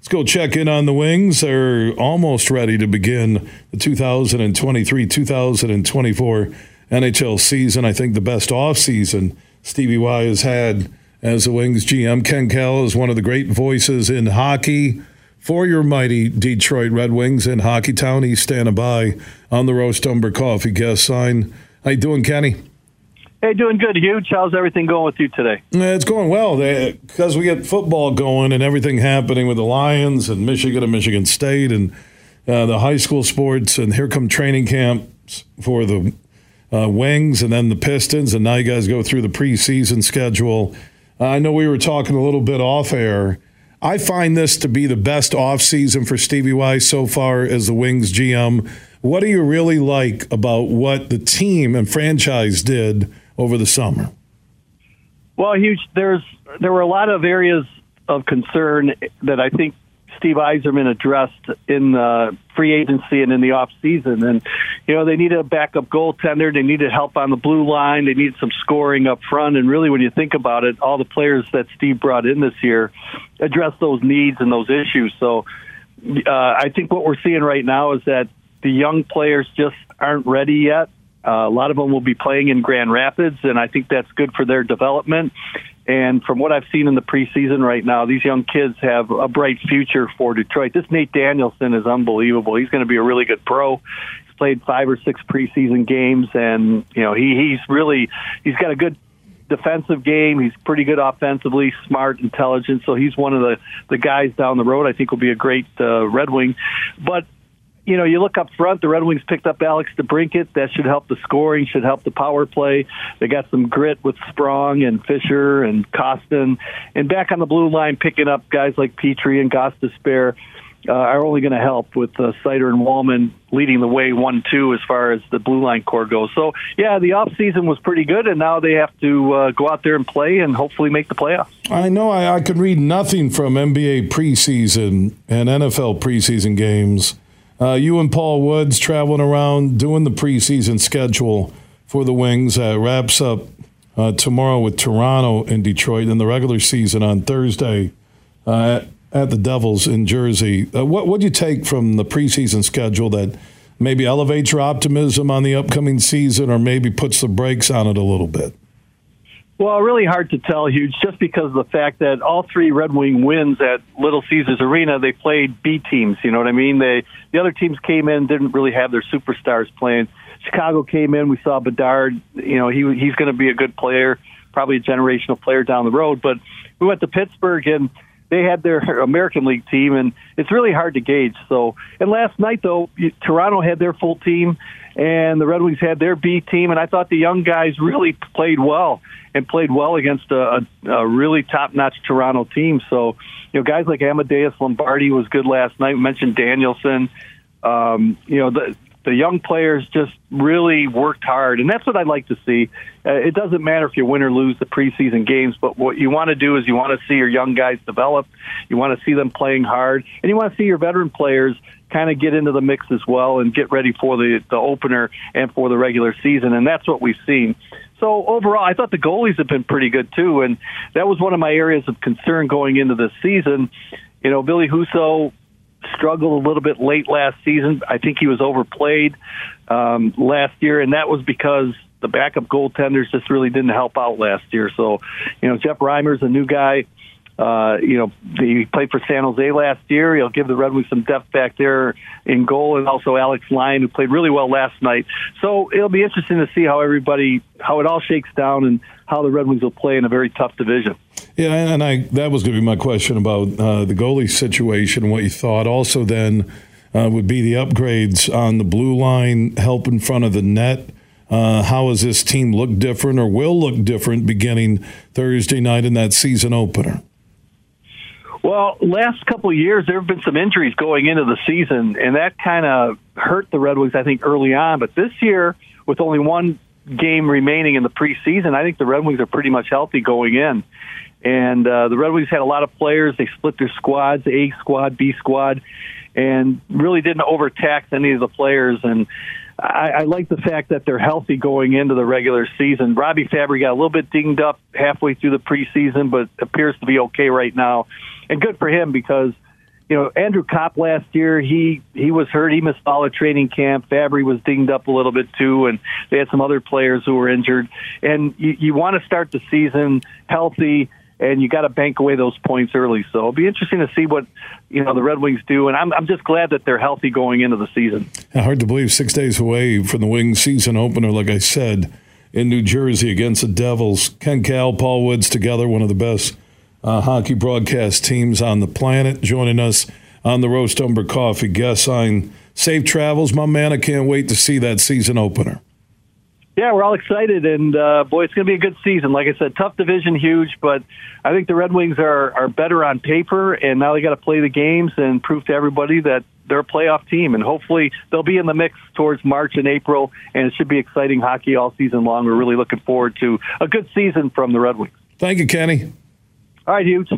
Let's go check in on the Wings. They're almost ready to begin the 2023 2024 NHL season. I think the best off season Stevie Y has had as the Wings GM. Ken Kal is one of the great voices in hockey for your mighty Detroit Red Wings in Hockey Town. He's standing by on the Roast Umber Coffee guest sign. How you doing, Kenny? Hey, doing good, Huge. How's everything going with you today? It's going well because we get football going and everything happening with the Lions and Michigan and Michigan State and uh, the high school sports. And here come training camps for the uh, Wings and then the Pistons. And now you guys go through the preseason schedule. I know we were talking a little bit off air. I find this to be the best offseason for Stevie Y so far as the Wings GM. What do you really like about what the team and franchise did over the summer? Well, huge. There's there were a lot of areas of concern that I think Steve Yzerman addressed in the free agency and in the off season. And you know they needed a backup goaltender. They needed help on the blue line. They needed some scoring up front. And really, when you think about it, all the players that Steve brought in this year address those needs and those issues. So uh, I think what we're seeing right now is that the young players just aren't ready yet. Uh, a lot of them will be playing in Grand Rapids, and I think that's good for their development. And from what I've seen in the preseason right now, these young kids have a bright future for Detroit. This Nate Danielson is unbelievable. He's going to be a really good pro. He's played five or six preseason games, and you know he he's really he's got a good defensive game. He's pretty good offensively, smart, intelligent. So he's one of the the guys down the road. I think will be a great uh, Red Wing. But you know, you look up front, the Red Wings picked up Alex DeBrincat. That should help the scoring, should help the power play. They got some grit with Sprong and Fischer and Costin. And back on the blue line, picking up guys like Petry and Gostisbehere uh, are only going to help with uh, Seider and Walman leading the way one two as far as the blue line core goes. So yeah, the off season was pretty good, and now they have to uh, go out there and play and hopefully make the playoffs. I know I, I could read nothing from NBA preseason and NFL preseason games uh, you and Paul Woods traveling around doing the preseason schedule for the Wings. Uh, wraps up uh, tomorrow with Toronto and Detroit, and the regular season on Thursday uh, at the Devils in Jersey. Uh, what would you take from the preseason schedule that maybe elevates your optimism on the upcoming season, or maybe puts the brakes on it a little bit? Well, really hard to tell, Huge, just because of the fact that all three Red Wing wins at Little Caesars Arena, they played B teams. You know what I mean? They the other teams came in, didn't really have their superstars playing. Chicago came in, we saw Bedard. You know, he he's going to be a good player, probably a generational player down the road. But we went to Pittsburgh and they had their American League team, and it's really hard to gauge. So, and last night though, Toronto had their full team, and the Red Wings had their B team, and I thought the young guys really played well and played well against a, a, a really top-notch Toronto team. So, you know, guys like Amadeus Lombardi was good last night. We mentioned Danielson. Um, you know, the the young players just really worked hard, and that's what I'd like to see. Uh, it doesn't matter if you win or lose the preseason games, but what you want to do is you want to see your young guys develop. You want to see them playing hard, and you want to see your veteran players kind of get into the mix as well and get ready for the the opener and for the regular season, and that's what we've seen. So overall, I thought the goalies have been pretty good too, and that was one of my areas of concern going into the season. You know, Ville Husso struggled a little bit late last season. I think he was overplayed um, last year, and that was because the backup goaltenders just really didn't help out last year. So, you know, Jeff Reimer's a new guy. Uh, you know, he played for San Jose last year. He'll give the Red Wings some depth back there in goal, and also Alex Lyon, who played really well last night. So it'll be interesting to see how everybody, how it all shakes down, and how the Red Wings will play in a very tough division. Yeah, and I that was going to be my question about uh, the goalie situation, what you thought. Also, then uh, would be the upgrades on the blue line, help in front of the net. Uh, how does this team look different or will look different beginning Thursday night in that season opener? Well, last couple of years there have been some injuries going into the season, and that kind of hurt the Red Wings, I think, early on. But this year, with only one game remaining in the preseason, I think the Red Wings are pretty much healthy going in. And uh, the Red Wings had a lot of players. They split their squads, A squad, B squad, and really didn't overtax any of the players. And I, I like the fact that they're healthy going into the regular season. Robby Fabbri got a little bit dinged up halfway through the preseason, but appears to be okay right now. And good for him because you know, Andrew Copp last year, he he was hurt. He missed all of training camp. Fabbri was dinged up a little bit too, and they had some other players who were injured. And you, you want to start the season healthy, and you got to bank away those points early. So it'll be interesting to see what you know the Red Wings do. And I'm I'm just glad that they're healthy going into the season. Hard to believe six days away from the Wings season opener, like I said, in New Jersey against the Devils. Ken Kal, Paul Woods together, one of the best uh, hockey broadcast teams on the planet, joining us on the Roast Umber Coffee guest sign. Safe travels, my man. I can't wait to see that season opener. Yeah, we're all excited, and uh, boy, it's going to be a good season. Like I said, tough division, huge, but I think the Red Wings are are better on paper, and now they got to play the games and prove to everybody that they're a playoff team, and hopefully they'll be in the mix towards March and April, and it should be exciting hockey all season long. We're really looking forward to a good season from the Red Wings. Thank you, Kenny. All right, huge.